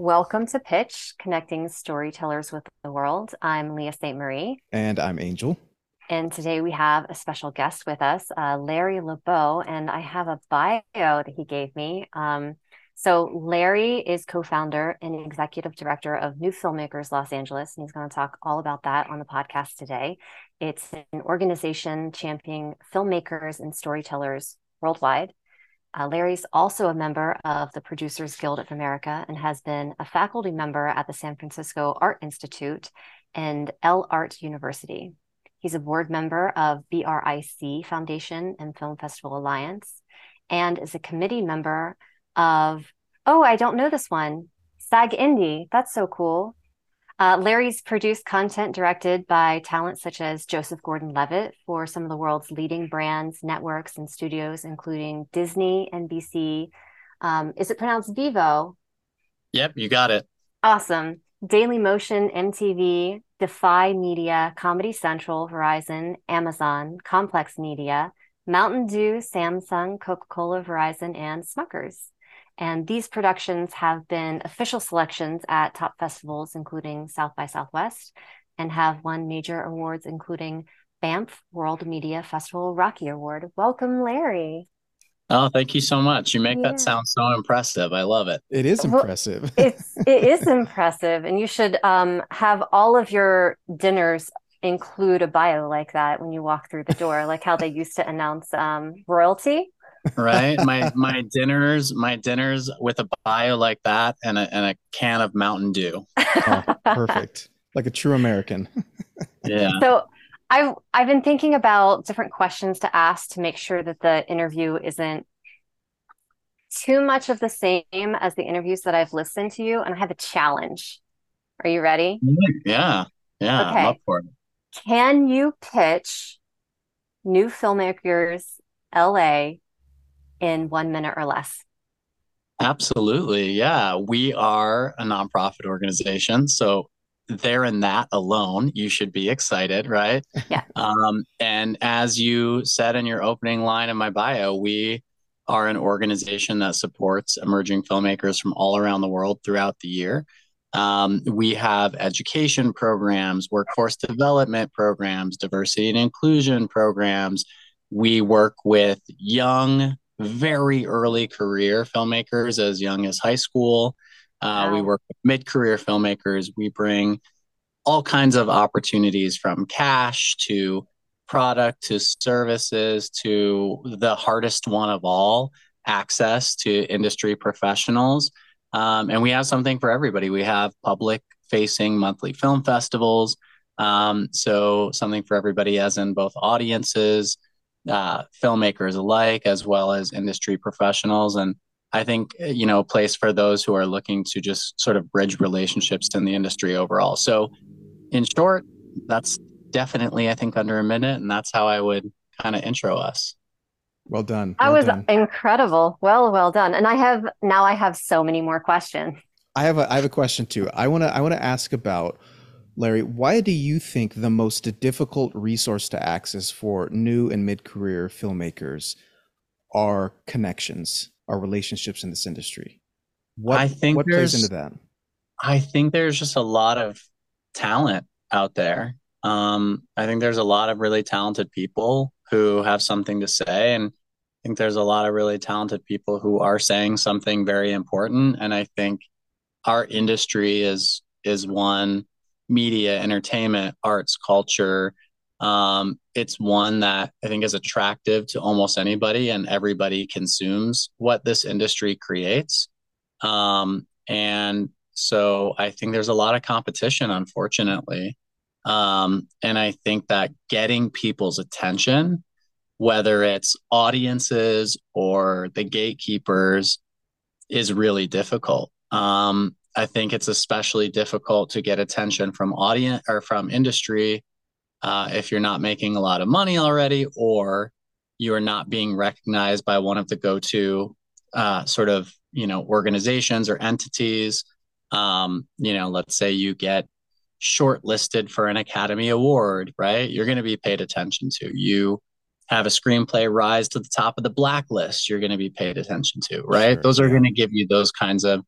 Welcome to Pitch, connecting storytellers with the world. I'm Leah St. Marie. And I'm Angel. And today we have a special guest with us, uh, Larry Laboe. And I have a bio that he gave me. Um, so, Larry is co founder and executive director of New Filmmakers Los Angeles. And he's going to talk all about that on the podcast today. It's an organization championing filmmakers and storytellers worldwide. Uh, Larry's also a member of the Producers Guild of America and has been a faculty member at the San Francisco Art Institute and L Art University. He's a board member of BRIC Foundation and Film Festival Alliance and is a committee member of, oh, I don't know this one, SAG Indie. That's so cool. Uh, Larry's produced content directed by talent such as Joseph Gordon Levitt for some of the world's leading brands, networks, and studios, including Disney, NBC. Um, is it pronounced Vevo? Yep, you got it. Awesome. Daily Motion, MTV, Defy Media, Comedy Central, Verizon, Amazon, Complex Media, Mountain Dew, Samsung, Coca Cola, Verizon, and Smuckers. And these productions have been official selections at top festivals, including South by Southwest, and have won major awards, including Banff World Media Festival Rockie Award. Welcome, Larry. Oh, thank you so much. You make yeah. that sound so impressive. I love it. It is impressive. Well, it's it is impressive, and you should um, have all of your dinners include a bio like that when you walk through the door, like how they used to announce um, royalty right? My my dinners my dinners with a bio like that and a, and a can of mountain dew. Oh, perfect. Like a true american. Yeah. So i've i've been thinking about different questions to ask to make sure that the interview isn't too much of the same as the interviews that i've listened to you and i have a challenge. Are you ready? Yeah. Yeah. Okay. I'm up for it. can you pitch new filmmakers la in one minute or less? Absolutely. Yeah. We are a nonprofit organization. So there in that alone, you should be excited, right? Yeah. Um, and as you said in your opening line in my bio, we are an organization that supports emerging filmmakers from all around the world throughout the year. Um, we have education programs, workforce development programs, diversity and inclusion programs. We work with young very early career filmmakers as young as high school. Uh, wow. We work with mid career filmmakers. We bring all kinds of opportunities from cash to product to services to the hardest one of all access to industry professionals. Um, and we have something for everybody. We have public facing monthly film festivals. Um, so, something for everybody, as in both audiences, uh, filmmakers alike, as well as industry professionals. And I think, you know, a place for those who are looking to just sort of bridge relationships in the industry overall. So, in short, that's definitely, I think, under a minute. And that's how I would kind of intro us. Well done. Well that was done. incredible. Well, well done. And I have now I have so many more questions. I have a I have a question too. I want to I want to ask about Larry, why do you think the most difficult resource to access for new and mid career filmmakers are connections, are relationships in this industry? What, I think what plays into that? I think there's just a lot of talent out there. Um, I think there's a lot of really talented people who have something to say. And I think there's a lot of really talented people who are saying something very important. And I think our industry is is one media, entertainment, arts, culture. Um, it's one that I think is attractive to almost anybody, and everybody consumes what this industry creates. Um, and so I think there's a lot of competition, unfortunately. Um, and I think that getting people's attention, whether it's audiences or the gatekeepers, is really difficult. Um, I think it's especially difficult to get attention from audience or from industry uh, if you're not making a lot of money already, or you are not being recognized by one of the go-to uh, sort of you know organizations or entities. Um, you know, let's say you get shortlisted for an Academy Award, right? You're going to be paid attention to. You have a screenplay rise to the top of the blacklist, you're going to be paid attention to, right? Sure, those are yeah. going to give you those kinds of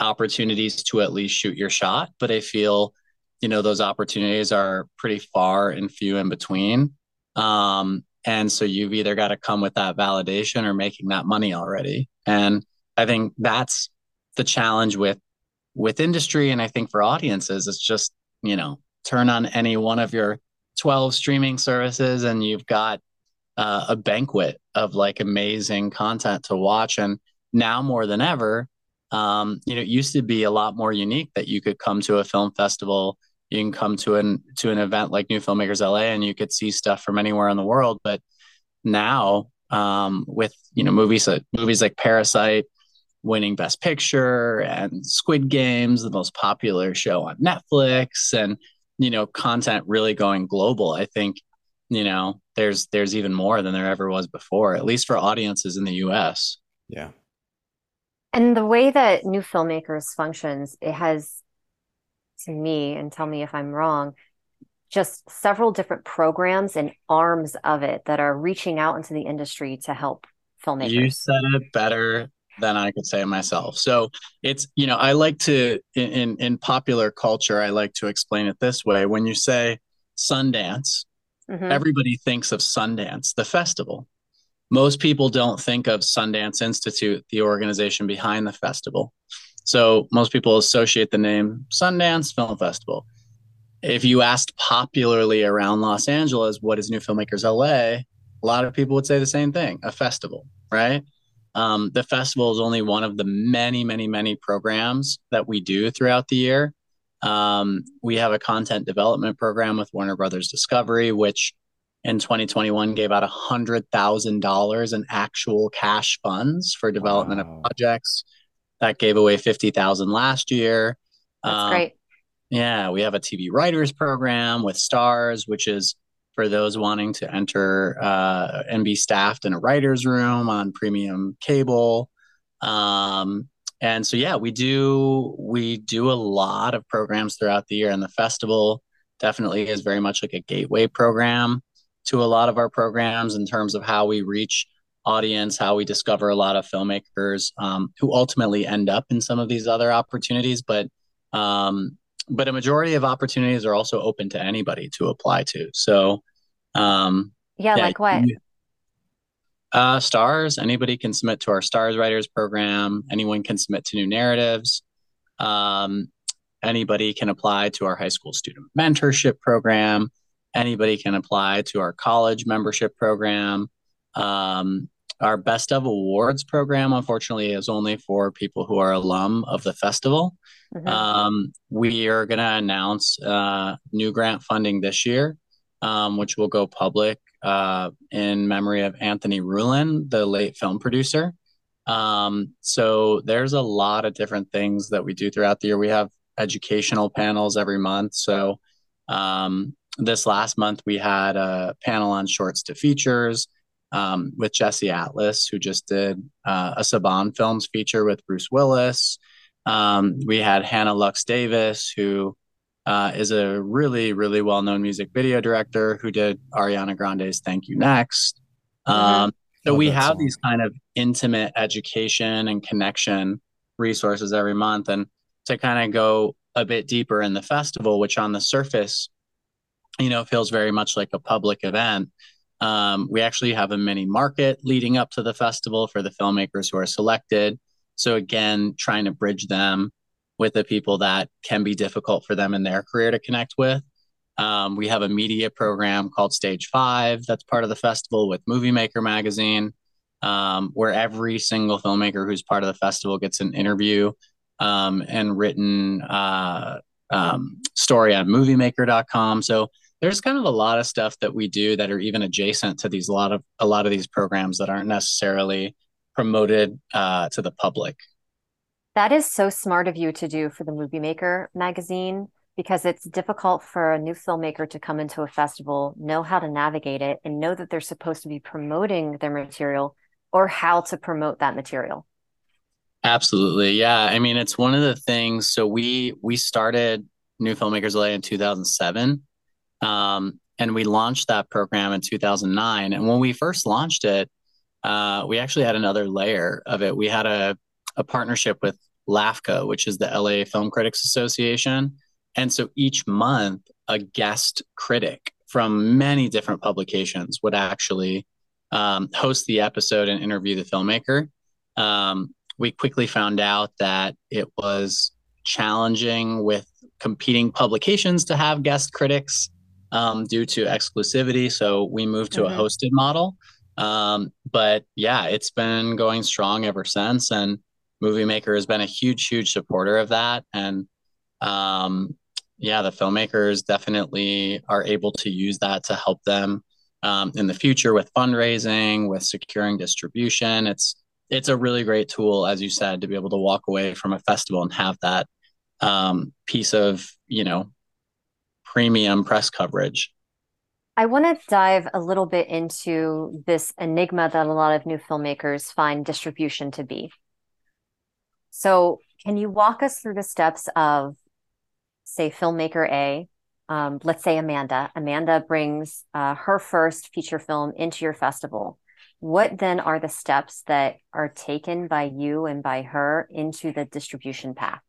opportunities to at least shoot your shot. But I feel, you know, those opportunities are pretty far and few in between. Um, and so you've either got to come with that validation or making that money already. And I think that's the challenge with with industry and I think for audiences it's just, you know, turn on any one of your 12 streaming services and you've got uh, a banquet of like amazing content to watch and now more than ever um, you know, it used to be a lot more unique that you could come to a film festival, you can come to an to an event like New Filmmakers LA, and you could see stuff from anywhere in the world. But now, um, with you know movies like movies like Parasite winning Best Picture and Squid Games, the most popular show on Netflix, and you know content really going global. I think you know there's there's even more than there ever was before, at least for audiences in the U.S. Yeah, and the way that new filmmakers functions, it has to me, and tell me if I'm wrong, just several different programs and arms of it that are reaching out into the industry to help filmmakers. You said it better than I could say it myself. So it's, you know, I like to in in popular culture, I like to explain it this way. When you say Sundance, mm-hmm. everybody thinks of Sundance, the festival most people don't think of Sundance Institute, the organization behind the festival. So most people associate the name Sundance Film Festival. If you asked popularly around Los Angeles, what is New Filmmakers LA? A lot of people would say the same thing a festival, right? Um, the festival is only one of the many, many, many programs that we do throughout the year. Um, we have a content development program with Warner Brothers Discovery, which in 2021 gave out $100,000 in actual cash funds for development wow. of projects. That gave away 50,000 last year. That's um, great. Yeah, we have a TV writers program with Starz, which is for those wanting to enter uh, and be staffed in a writer's room on premium cable. Um, and so, yeah, we do we do a lot of programs throughout the year, and the festival definitely is very much like a gateway program to a lot of our programs in terms of how we reach audience, how we discover a lot of filmmakers um, who ultimately end up in some of these other opportunities. But um, but a majority of opportunities are also open to anybody to apply to. So um, yeah, yeah, like what? Uh, Starz. Anybody can submit to our Starz Writers program. Anyone can submit to new narratives. Um, anybody can apply to our high school student mentorship program anybody can apply to our college membership program. Um, our Best of Awards program, unfortunately, is only for people who are alum of the festival. Mm-hmm. Um, we are going to announce uh, new grant funding this year, um, which will go public uh, in memory of Anthony Rulin, the late film producer. Um, so there's a lot of different things that we do throughout the year. We have educational panels every month. So um, this last month we had a panel on shorts to features um, with Jesse Atlas, who just did uh, a Saban Films feature with Bruce Willis. Um, we had Hannah Lux Davis, who uh, is a really, really well known music video director who did Ariana Grande's Thank You Next. Mm-hmm. Um, so we have song. these kind of intimate education and connection resources every month. And to kind of go a bit deeper in the festival, which on the surface you know, it feels very much like a public event. Um, we actually have a mini market leading up to the festival for the filmmakers who are selected. So again, trying to bridge them with the people that can be difficult for them in their career to connect with. Um, we have a media program called Stage Five that's part of the festival with Movie Maker Magazine, um, where every single filmmaker who's part of the festival gets an interview um, and written uh, um, story on MovieMaker.com. So there's kind of a lot of stuff that we do that are even adjacent to these a lot of a lot of these programs that aren't necessarily promoted uh, to the public. That is so smart of you to do for the Movie Maker magazine because it's difficult for a new filmmaker to come into a festival, know how to navigate it, and know that they're supposed to be promoting their material or how to promote that material. Absolutely. Yeah. I mean, it's one of the things. So we we started New Filmmakers LA in 2007. Um, and we launched that program in 2009. And when we first launched it, uh, we actually had another layer of it. We had a, a partnership with LAFCA, which is the LA Film Critics Association. And so each month, a guest critic from many different publications would actually um, host the episode and interview the filmmaker. Um, we quickly found out that it was challenging with competing publications to have guest critics um, due to exclusivity. So we moved to mm-hmm. a hosted model. Um, but yeah, it's been going strong ever since. And Movie Maker has been a huge, huge supporter of that. And um, yeah, the filmmakers definitely are able to use that to help them um, in the future with fundraising, with securing distribution. It's it's a really great tool, as you said, to be able to walk away from a festival and have that um, piece of you know premium press coverage. I want to dive a little bit into this enigma that a lot of new filmmakers find distribution to be. So, can you walk us through the steps of, say, filmmaker A? Um, let's say Amanda. Amanda brings uh, her first feature film into your festival. What then are the steps that are taken by you and by her into the distribution path?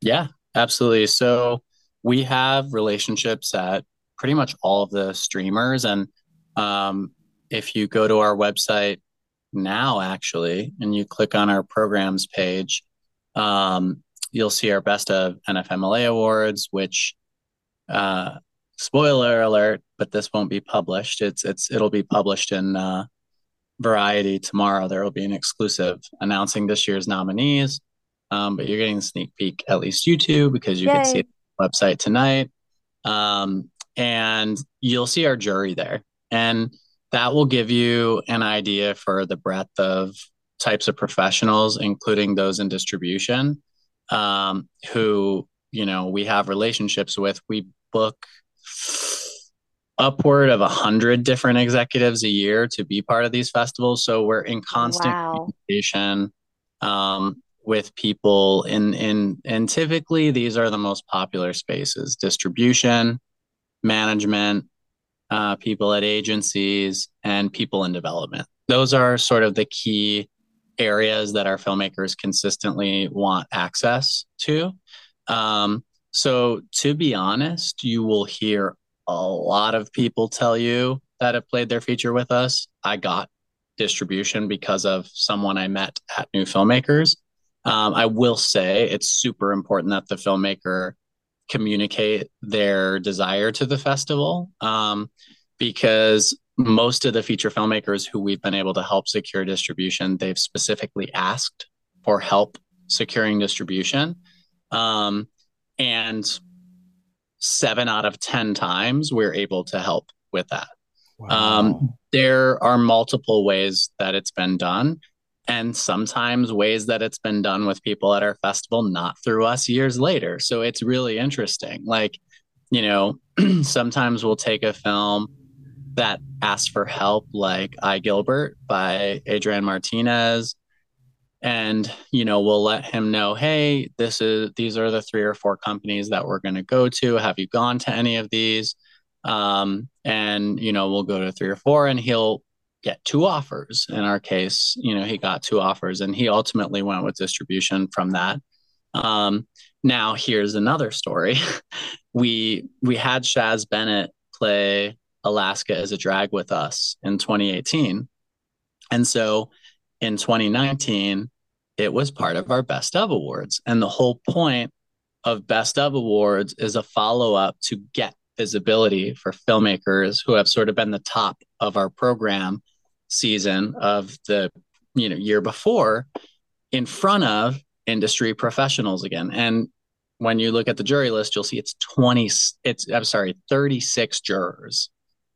Yeah, absolutely. So, we have relationships at pretty much all of the streamers. And um, if you go to our website now, actually, and you click on our programs page, um, you'll see our best of NFMLA awards, which uh, spoiler alert, but this won't be published. It's it's it'll be published in uh, Variety tomorrow. There will be an exclusive announcing this year's nominees. Um, but you're getting a sneak peek, at least you two, because you Yay. can see website tonight. Um, and you'll see our jury there. And that will give you an idea for the breadth of types of professionals, including those in distribution, um, who, you know, we have relationships with. We book upward of a hundred different executives a year to be part of these festivals. So we're in constant wow. communication. Um, with people in in and typically these are the most popular spaces distribution management uh, people at agencies and people in development. Those are sort of the key areas that our filmmakers consistently want access to. Um, so to be honest you will hear a lot of people tell you that have played their feature with us. I got distribution because of someone i met at new filmmakers um, I will say it's super important that the filmmaker communicate their desire to the festival um, because most of the feature filmmakers who we've been able to help secure distribution, they've specifically asked for help securing distribution. Um, and seven out of 10 times we're able to help with that. Wow. Um, there are multiple ways that it's been done and sometimes ways that it's been done with people at our festival, not through us years later. So it's really interesting. Like, you know, sometimes we'll take a film that asks for help, like iGilbert by Adrian Martinez. And, you know, we'll let him know, hey, this is these are the three or four companies that we're going to go to. Have you gone to any of these? Um, and, you know, we'll go to three or four and he'll get two offers. In our case, you know, he got two offers and he ultimately went with distribution from that. Um, now here's another story. we we had Shaz Bennett play Alaska is a Drag with us in 2018. And so in 2019, it was part of our Best of Awards. And the whole point of Best of Awards is a follow up to get visibility for filmmakers who have sort of been the top of our program season of the you know year before in front of industry professionals again. And when you look at the jury list you'll see it's 20 it's i'm sorry 36 jurors.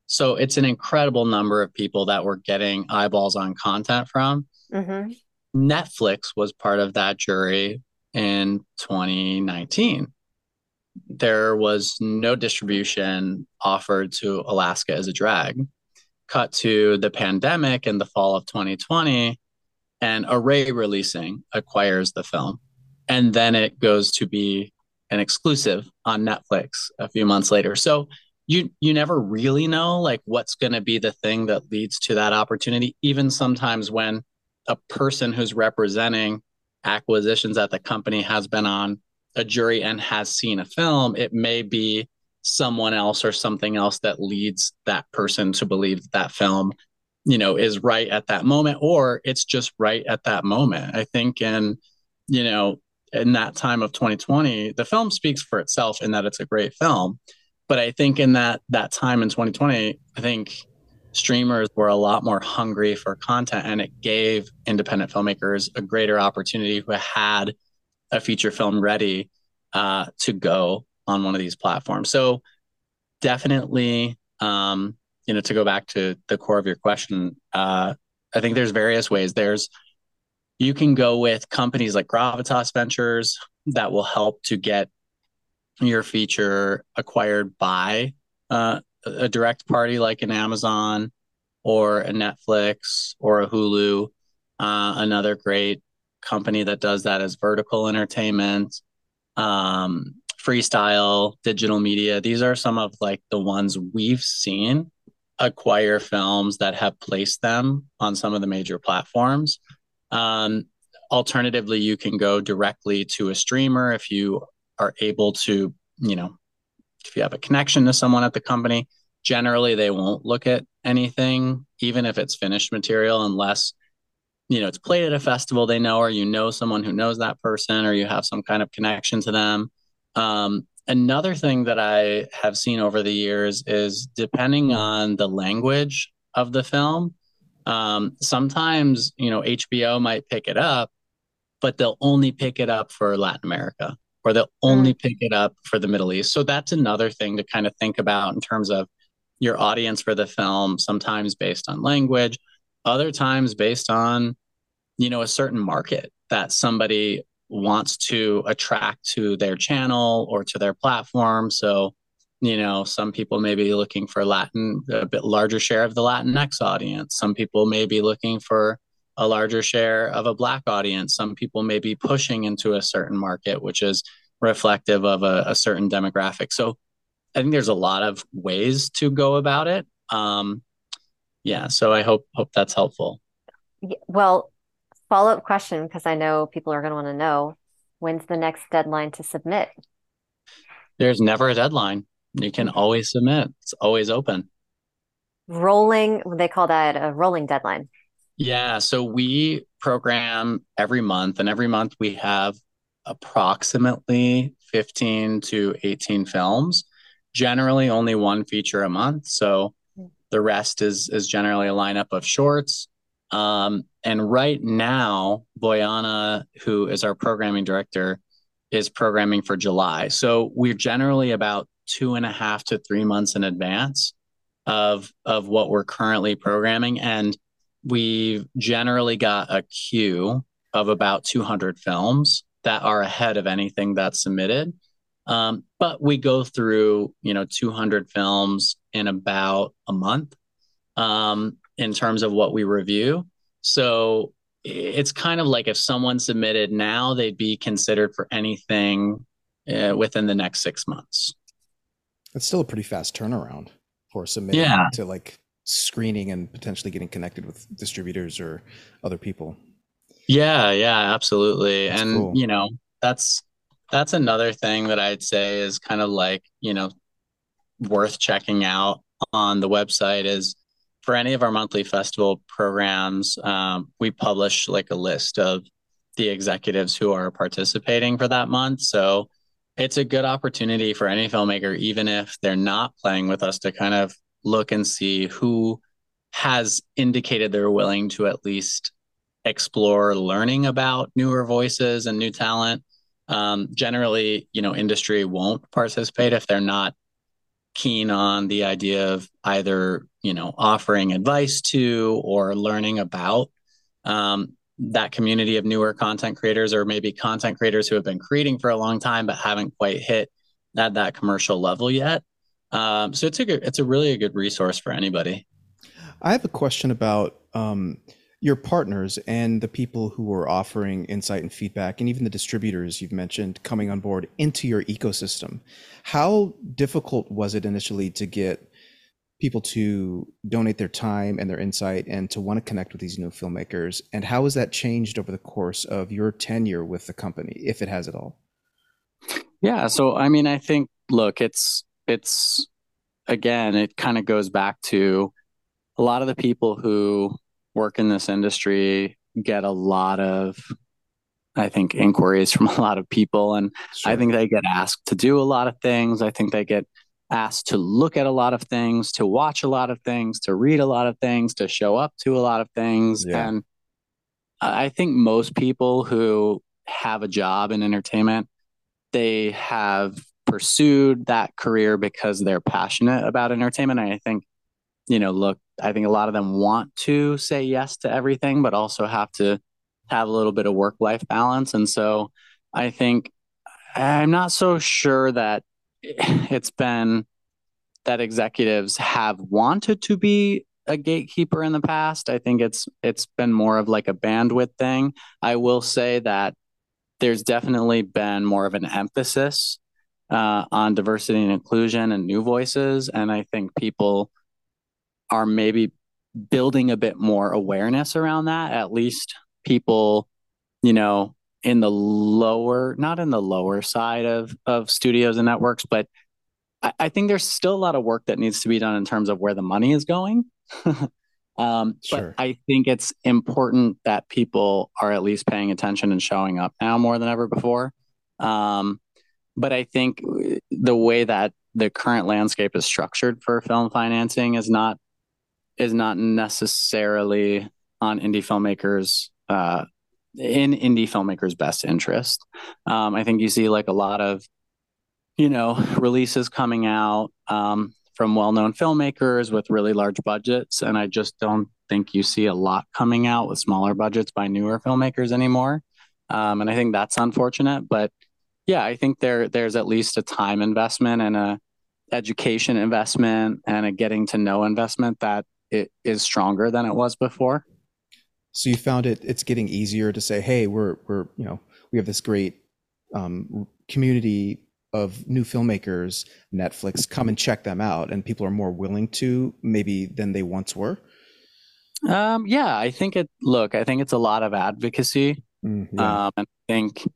So it's an incredible number of people that we're getting eyeballs on content from. Mm-hmm. netflix was part of that jury in 2019 there was no distribution offered to alaska as a drag cut to the pandemic in the fall of 2020 and array releasing acquires the film. And then it goes to be an exclusive on netflix a few months later. So you you never really know like what's going to be the thing that leads to that opportunity even sometimes when a person who's representing acquisitions at the company has been on a jury and has seen a film it may be someone else or something else that leads that person to believe that, that film you know is right at that moment or it's just right at that moment. I think in you know in that time of 2020 the film speaks for itself in that it's a great film. But i think in that that time in 2020 i think streamers were a lot more hungry for content and it gave independent filmmakers a greater opportunity who had a feature film ready uh, to go on one of these platforms. So definitely um, you know to go back to the core of your question uh, i think there's various ways. There's you can go with companies like gravitas ventures that will help to get your feature acquired by uh, a direct party like an amazon or a netflix or a hulu uh, another great company that does that is vertical entertainment. Um, freestyle digital media these are some of like the ones we've seen acquire films that have placed them on some of the major platforms. Um, alternatively, you can go directly to a streamer if you are able to, you know, if you have a connection to someone at the company. Generally, they won't look at anything, even if it's finished material, unless you know it's played at a festival they know, or you know someone who knows that person, or you have some kind of connection to them. Um, Another thing that I have seen over the years is depending on the language of the film, um, sometimes you know HBO might pick it up, but they'll only pick it up for Latin America or they'll only mm. pick it up for the Middle East. So that's another thing to kind of think about in terms of your audience for the film. Sometimes based on language, other times based on you know a certain market that somebody wants to attract to their channel or to their platform. So, you know, some people may be looking for Latin, a bit larger share of the Latinx audience. Some people may be looking for a larger share of a Black audience. Some people may be pushing into a certain market, which is reflective of a, a certain demographic. So, I think there's a lot of ways to go about it. Um, yeah, so I hope hope that's helpful. Well, follow up question because I know people are going to want to know when's the next deadline to submit? There's never a deadline. You can always submit, it's always open. Rolling, they call that a rolling deadline. Yeah. So we program every month, and every month we have approximately 15 to 18 films, generally only one feature a month. So hmm. the rest is is generally a lineup of shorts um, and right now, Boyana, who is our programming director, is programming for July. So we're generally about two and a half to three months in advance of of what we're currently programming, and we've generally got a queue of about 200 films that are ahead of anything that's submitted. Um, but we go through, you know, 200 films in about a month. Um, in terms of what we review. So it's kind of like if someone submitted now, they'd be considered for anything uh, within the next six months. It's still a pretty fast turnaround for submitting yeah. to like screening and potentially getting connected with distributors or other people. Yeah, yeah, absolutely. That's and cool. you know, that's that's another thing that I'd say is kind of like, you know, worth checking out on the website is for any of our monthly festival programs, um, we publish like a list of the executives who are participating for that month. So it's a good opportunity for any filmmaker, even if they're not playing with us, to kind of look and see who has indicated they're willing to at least explore learning about newer voices and new talent. Um, generally, you know, industry won't participate if they're not keen on the idea of either you know offering advice to or learning about um, that community of newer content creators or maybe content creators who have been creating for a long time but haven't quite hit at that commercial level yet. Um, so it's a good it's a really a good resource for anybody. I have a question about um, your partners and the people who are offering insight and feedback and even the distributors you've mentioned coming on board into your ecosystem. How difficult was it initially to get people to donate their time and their insight and to want to connect with these new filmmakers? And how has that changed over the course of your tenure with the company if it has at all? Yeah so i mean i think look it's it's again it kind of goes back to a lot of the people who work in this industry get a lot of I think inquiries from a lot of people and sure. I think they get asked to do a lot of things. I think they get asked to look at a lot of things, to watch a lot of things, to read a lot of things, to show up to a lot of things yeah. and I think most people who have a job in entertainment they have pursued that career because they're passionate about entertainment. And I think you know, look, I think a lot of them want to say yes to everything, but also have to have a little bit of work life balance. And so I think I'm not so sure that it's been that executives have wanted to be a gatekeeper in the past. I think it's it's been more of like a bandwidth thing. I will say that there's definitely been more of an emphasis uh, on diversity and inclusion and new voices, and I think people are maybe building a bit more awareness around that. At least people you know in the lower not in the lower side of of studios and networks but I, I think there's still a lot of work that needs to be done in terms of where the money is going. Um, sure. but i think it's important that people are at least paying attention and showing up now more than ever before. Um, but i think the way that the current landscape is structured for film financing is not is not necessarily on indie filmmakers uh, in indie filmmakers' best interest. Um, I think you see like a lot of, you know, releases coming out um, from well-known filmmakers with really large budgets, and I just don't think you see a lot coming out with smaller budgets by newer filmmakers anymore. Um, and I think that's unfortunate. But yeah, I think there there's at least a time investment and a education investment and a getting to know investment that it is stronger than it was before. So you found it it's getting easier to say, hey, we're we're you know we have this great um, community of new filmmakers, Netflix, come and check them out, and people are more willing to maybe than they once were. Um, yeah, I think it. Look, I think it's a lot of advocacy, mm, yeah. um, I think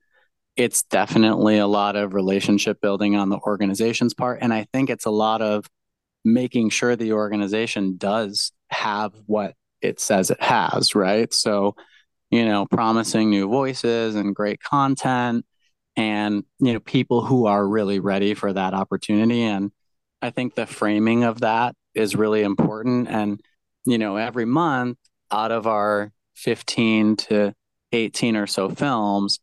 it's definitely a lot of relationship building on the organization's part, and I think it's a lot of making sure the organization does have what it says it has, right? So, you know, promising new voices and great content and, you know, people who are really ready for that opportunity. And I think the framing of that is really important. And, you know, every month out of our 15 to 18 or so films,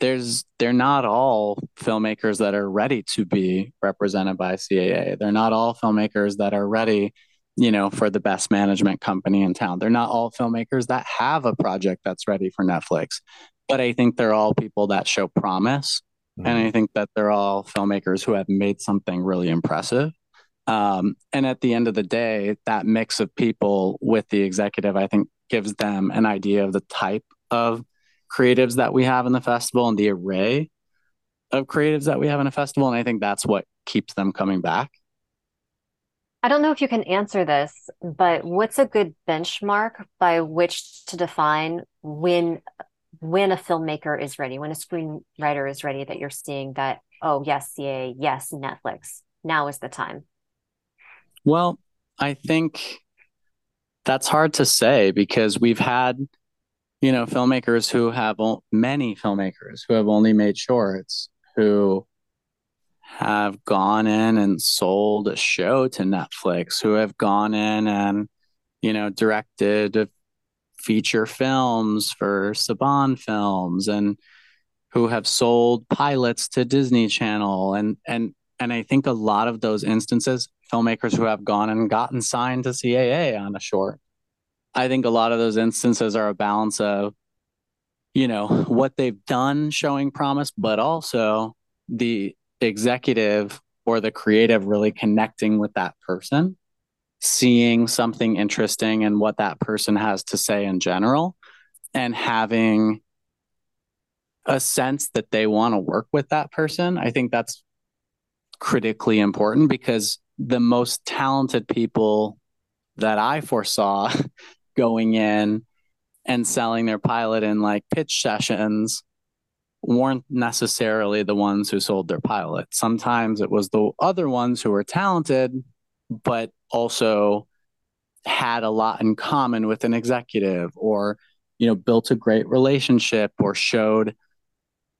there's they're not all filmmakers that are ready to be represented by CAA. They're not all filmmakers that are ready, you know, for the best management company in town. They're not all filmmakers that have a project that's ready for Netflix. But I think they're all people that show promise. Mm-hmm. And I think that they're all filmmakers who have made something really impressive. Um, and at the end of the day, that mix of people with the executive, I think, gives them an idea of the type of creatives that we have in the festival and the array of creatives that we have in a festival. And I think that's what keeps them coming back. I don't know if you can answer this, but what's a good benchmark by which to define when when a filmmaker is ready, when a screenwriter is ready that you're seeing that, oh yes, CA, yes, Netflix, now is the time? Well, I think that's hard to say because we've had, you know, filmmakers who have many filmmakers who have only made shorts who have gone in and sold a show to Netflix, who have gone in and, you know, directed feature films for Saban Films and who have sold pilots to Disney Channel and and and I think a lot of those instances filmmakers who have gone and gotten signed to CAA on a short. I think a lot of those instances are a balance of, you know, what they've done showing promise, but also the executive or the creative really connecting with that person, seeing something interesting and in what that person has to say in general, and having a sense that they want to work with that person. I think that's critically important because the most talented people that I foresaw going in and selling their pilot in like pitch sessions weren't necessarily the ones who sold their pilot. Sometimes it was the other ones who were talented, but also had a lot in common with an executive or, you know, built a great relationship or showed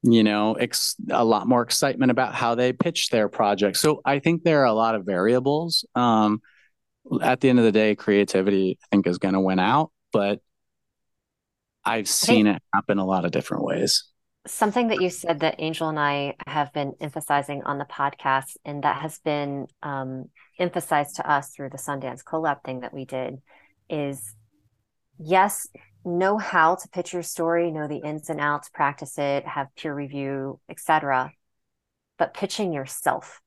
you know, ex- a lot more excitement about how they pitch their project. So I think there are a lot of variables. Um, at the end of the day, creativity I think is going to win out, but I've seen it happen a lot of different ways. Something that you said that Angel and I have been emphasizing on the podcast, and that has been um, emphasized to us through the Sundance collab thing that we did, is yes, know how to pitch your story, know the ins and outs, practice it, have peer review, etc. But pitching yourself,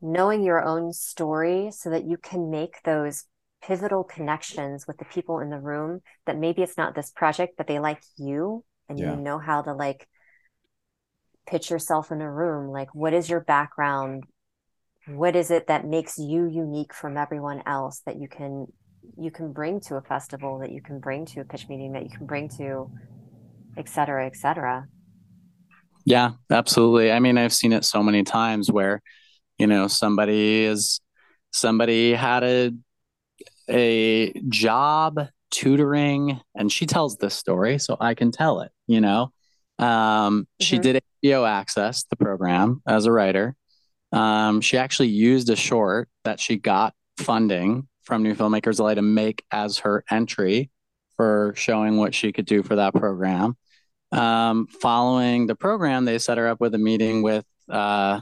knowing your own story so that you can make those pivotal connections with the people in the room that maybe it's not this project, but they like you and yeah. you know how to like pitch yourself in a room. Like, what is your background? What is it that makes you unique from everyone else that you can you can bring to a festival that you can bring to a pitch meeting that you can bring to et cetera et cetera yeah absolutely i mean i've seen it so many times where you know somebody is somebody had a a job tutoring and she tells this story so i can tell it you know um, mm-hmm. she did HBO access the program as a writer um, she actually used a short that she got funding from New Filmmakers LA to make as her entry for showing what she could do for that program. Um, following the program, they set her up with a meeting with uh,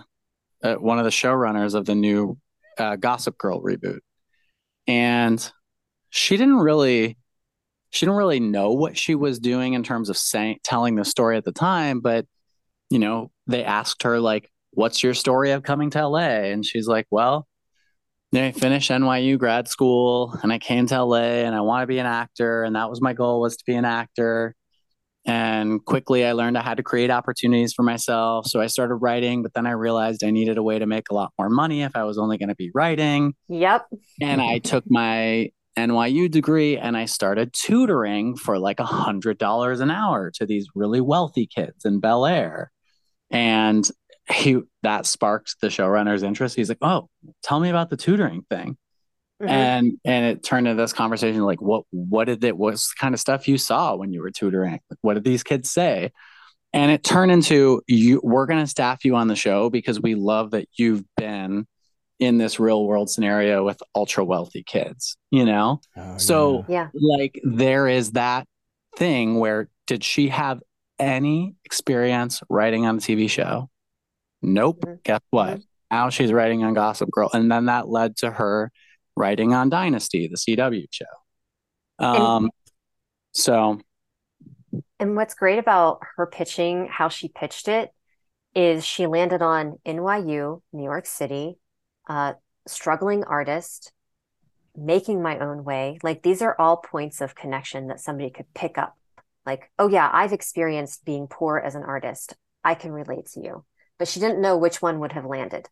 uh, one of the showrunners of the new uh, Gossip Girl reboot, and she didn't really she didn't really know what she was doing in terms of saying telling the story at the time but you know they asked her like what's your story of coming to la and she's like well I finished NYU grad school and I came to LA and I want to be an actor. And that was my goal was to be an actor. And quickly I learned I had to create opportunities for myself. So I started writing, but then I realized I needed a way to make a lot more money if I was only going to be writing. Yep. And I took my NYU degree and I started tutoring for like a hundred dollars an hour to these really wealthy kids in Bel Air. And he that sparked the showrunner's interest. He's like, "Oh, tell me about the tutoring thing," mm-hmm. and and it turned into this conversation like, "What what did it? What's kind of stuff you saw when you were tutoring? Like, what did these kids say?" And it turned into you. We're going to staff you on the show because we love that you've been in this real world scenario with ultra wealthy kids. You know, oh, so yeah. like there is that thing where did she have any experience writing on a TV show? Nope. Mm-hmm. Guess what? Mm-hmm. Now she's writing on Gossip Girl. And then that led to her writing on Dynasty, the CW show. Um, and, so. And what's great about her pitching, how she pitched it, is she landed on NYU, New York City, uh, struggling artist, making my own way. Like these are all points of connection that somebody could pick up. Like, oh, yeah, I've experienced being poor as an artist. I can relate to you but she didn't know which one would have landed.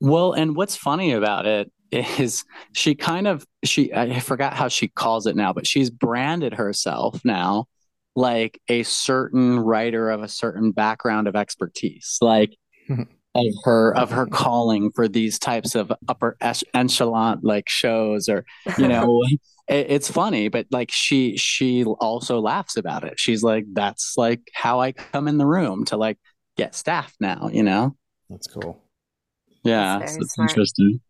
Well, and what's funny about it is she kind of she I forgot how she calls it now, but she's branded herself now like a certain writer of a certain background of expertise. Like of her of her calling for these types of upper echelon like shows or you know it, it's funny but like she she also laughs about it. She's like that's like how i come in the room to like get staff now you know? That's cool. Yeah that's, that's interesting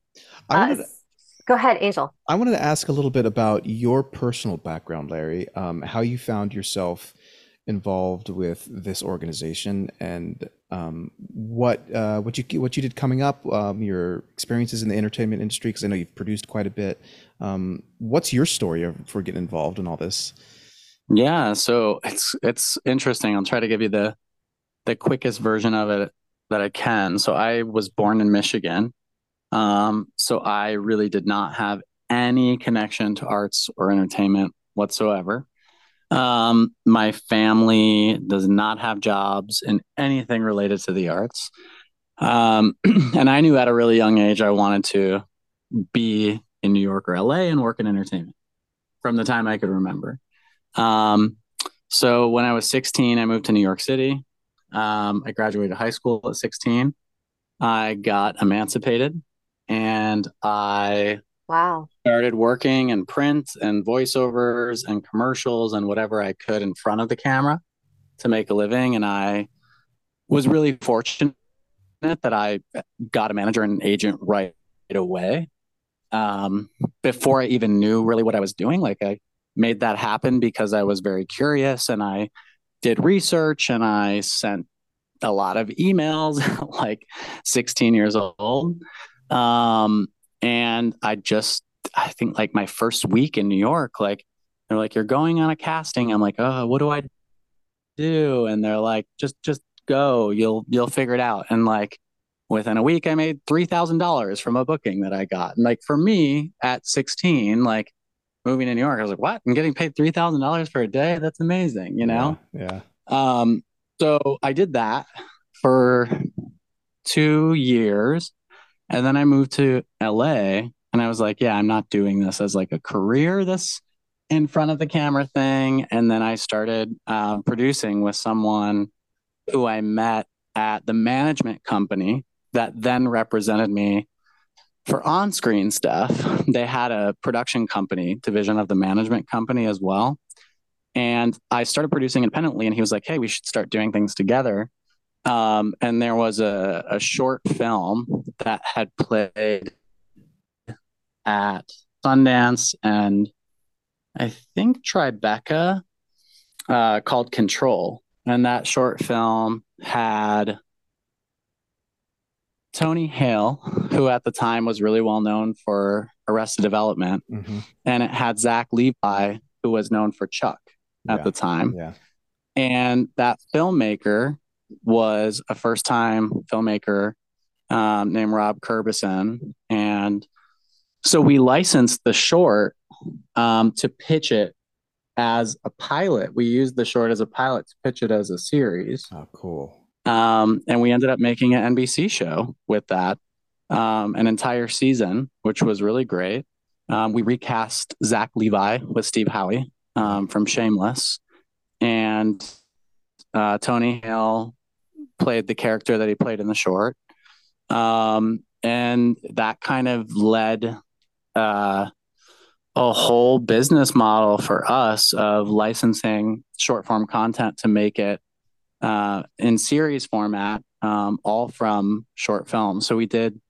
I wanted to, go ahead angel i wanted to ask a little bit about your personal background larry um, how you found yourself involved with this organization and um, what uh, what you what you did coming up, um, your experiences in the entertainment industry, because I know you've produced quite a bit. Um, what's your story for getting involved in all this? Yeah, so it's it's interesting. I'll try to give you the the quickest version of it that I can. So I was born in Michigan, um, so I really did not have any connection to arts or entertainment whatsoever. Um, my family does not have jobs in anything related to the arts. Um, and I knew at a really young age I wanted to be in New York or LA and work in entertainment from the time I could remember. Um, so when I was 16, I moved to New York City. Um, I graduated high school at 16. I got emancipated and I Wow. Started working in print and voiceovers and commercials and whatever I could in front of the camera to make a living. And I was really fortunate that I got a manager and an agent right away. Um, before I even knew really what I was doing, like I made that happen because I was very curious and I did research and I sent a lot of emails, like 16 years old. Um, and I just, I think like my first week in New York, like they're like, you're going on a casting. I'm like, oh, what do I do? And they're like, just, just go. You'll, you'll figure it out. And like within a week, I made three thousand dollars from a booking that I got. And like for me at 16, like moving to New York, I was like, what? I'm getting paid three thousand dollars for a day. That's amazing, you know? Yeah. yeah. Um. So I did that for two years and then I moved to LA and I was like, yeah, I'm not doing this as like a career, this in front of the camera thing. And then I started uh, producing with someone who I met at the management company that then represented me for on screen stuff. They had a production company division of the management company as well. And I started producing independently, and he was like, hey, we should start doing things together. Um, and there was a, a short film that had played at Sundance and I think Tribeca uh, called Control. And that short film had Tony Hale, who at the time was really well known for Arrested Development, mm-hmm. and it had Zach Levi, who was known for Chuck at yeah. the time. Yeah. And that filmmaker was a first time filmmaker um, named Rob Kurbison. And so we licensed the short um, to pitch it as a pilot. We used the short as a pilot to pitch it as a series. Oh, cool. Um, and we ended up making an NBC show with that, um, an entire season, which was really great. Um, we recast Zach Levi with Steve Howey um, from Shameless, and uh, Tony Hale played the character that he played in the short. Um, and that kind of led uh, a whole business model for us of licensing short form content to make it uh, in series format, um, all from short films. So we did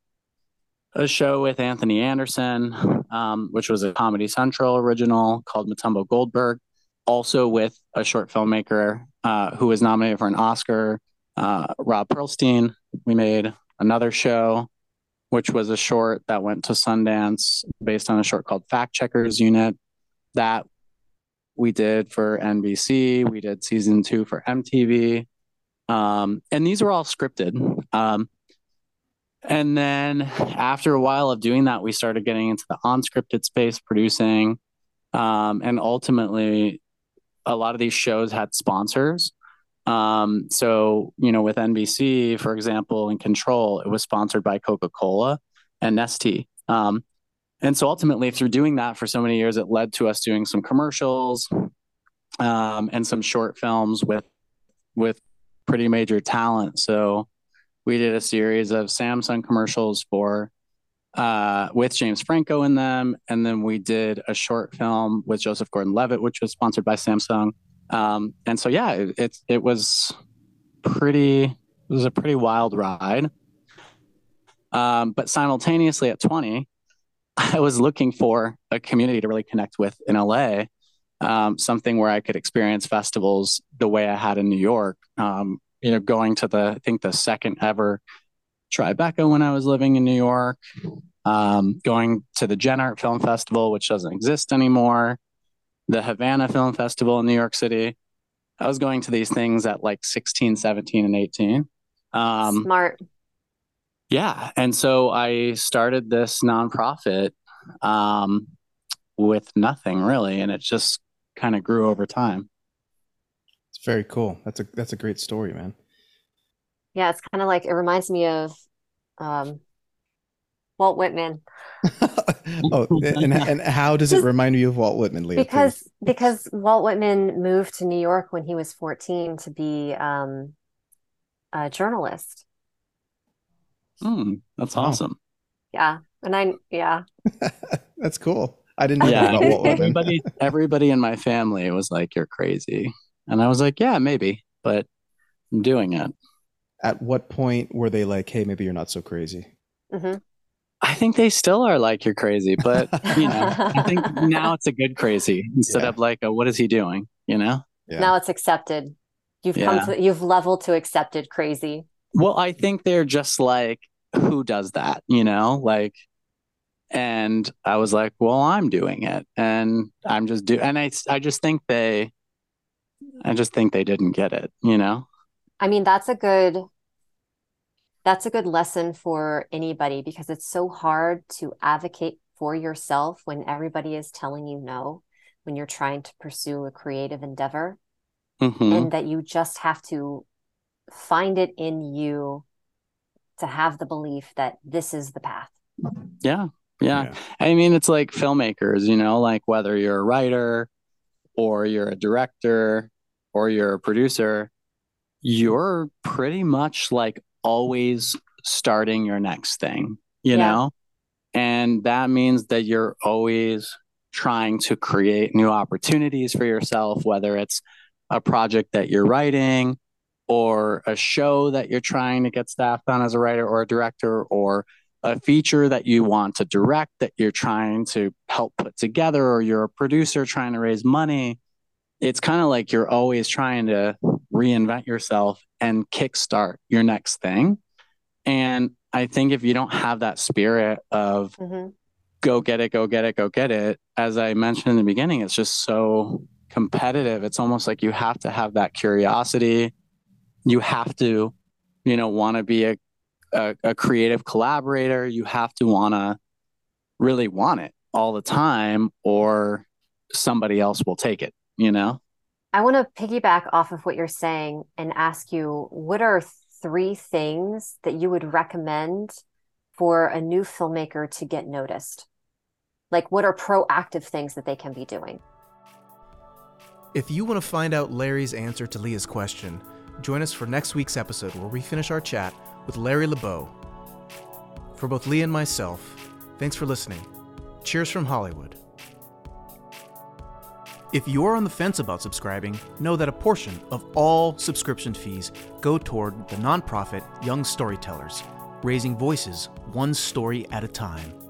a show with Anthony Anderson, um, which was a Comedy Central original called Matumbo Goldberg, also with a short filmmaker uh, who was nominated for an Oscar uh, Rob Pearlstein. We made another show, which was a short that went to Sundance based on a short called Fact Checkers Unit. That we did for NBC. We did season two for MTV. Um, and these were all scripted. Um, and then after a while of doing that, we started getting into the unscripted space, producing. Um, and ultimately, a lot of these shows had sponsors. Um, so, you know, with NBC, for example, in Control, it was sponsored by Coca Cola and Nestea. Um, and so ultimately, through doing that for so many years, it led to us doing some commercials um, and some short films with with pretty major talent. So we did a series of Samsung commercials for uh, with James Franco in them, and then we did a short film with Joseph Gordon-Levitt, which was sponsored by Samsung. Um, and so yeah, it, it it was pretty it was a pretty wild ride. Um, but simultaneously at 20, I was looking for a community to really connect with in LA, um, something where I could experience festivals the way I had in New York. Um, you know, going to the I think the second ever Tribeca when I was living in New York, um, going to the Gen Art Film Festival, which doesn't exist anymore, the Havana Film Festival in New York City. I was going to these things at like 16, 17, and 18. Um, Smart. Yeah. And so I started this nonprofit um, with nothing really. And it just kind of grew over time. It's very cool. That's a that's a great story, man. Yeah, it's kind of like it reminds me of um, Walt Whitman. oh, and, and how does it remind you of Walt Whitman, Leah? Because please? because Walt Whitman moved to New York when he was 14 to be um, a journalist. Mm, that's awesome. Yeah, and I yeah. that's cool. I didn't know yeah. about Walt Whitman. Everybody, everybody in my family was like, "You're crazy," and I was like, "Yeah, maybe," but I'm doing it. At what point were they like, "Hey, maybe you're not so crazy"? Mm-hmm. I think they still are like you're crazy, but you know, I think now it's a good crazy instead yeah. of like a, what is he doing? You know? Yeah. Now it's accepted. You've yeah. come to you've leveled to accepted crazy. Well, I think they're just like, who does that? You know, like and I was like, well, I'm doing it. And I'm just do and I I just think they I just think they didn't get it, you know? I mean, that's a good that's a good lesson for anybody because it's so hard to advocate for yourself when everybody is telling you no when you're trying to pursue a creative endeavor mm-hmm. and that you just have to find it in you to have the belief that this is the path yeah yeah, yeah. i mean it's like filmmakers you know like whether you're a writer or you're a director or you're a producer you're pretty much like always starting your next thing, you yeah. know? And that means that you're always trying to create new opportunities for yourself, whether it's a project that you're writing or a show that you're trying to get staffed on as a writer or a director or a feature that you want to direct that you're trying to help put together or you're a producer trying to raise money it's kind of like you're always trying to reinvent yourself and kickstart your next thing. And I think if you don't have that spirit of mm-hmm. go get it, go get it, go get it, as I mentioned in the beginning, it's just so competitive. It's almost like you have to have that curiosity. You have to, you know, want to be a, a, a creative collaborator. You have to want to really want it all the time, or somebody else will take it, you know? I want to piggyback off of what you're saying and ask you what are three things that you would recommend for a new filmmaker to get noticed? Like, what are proactive things that they can be doing? If you want to find out Larry's answer to Leah's question, join us for next week's episode where we finish our chat with Larry Laboe. For both Leah and myself, thanks for listening. Cheers from Hollywood. If you're on the fence about subscribing, know that a portion of all subscription fees go toward the nonprofit Young Storytellers, raising voices one story at a time.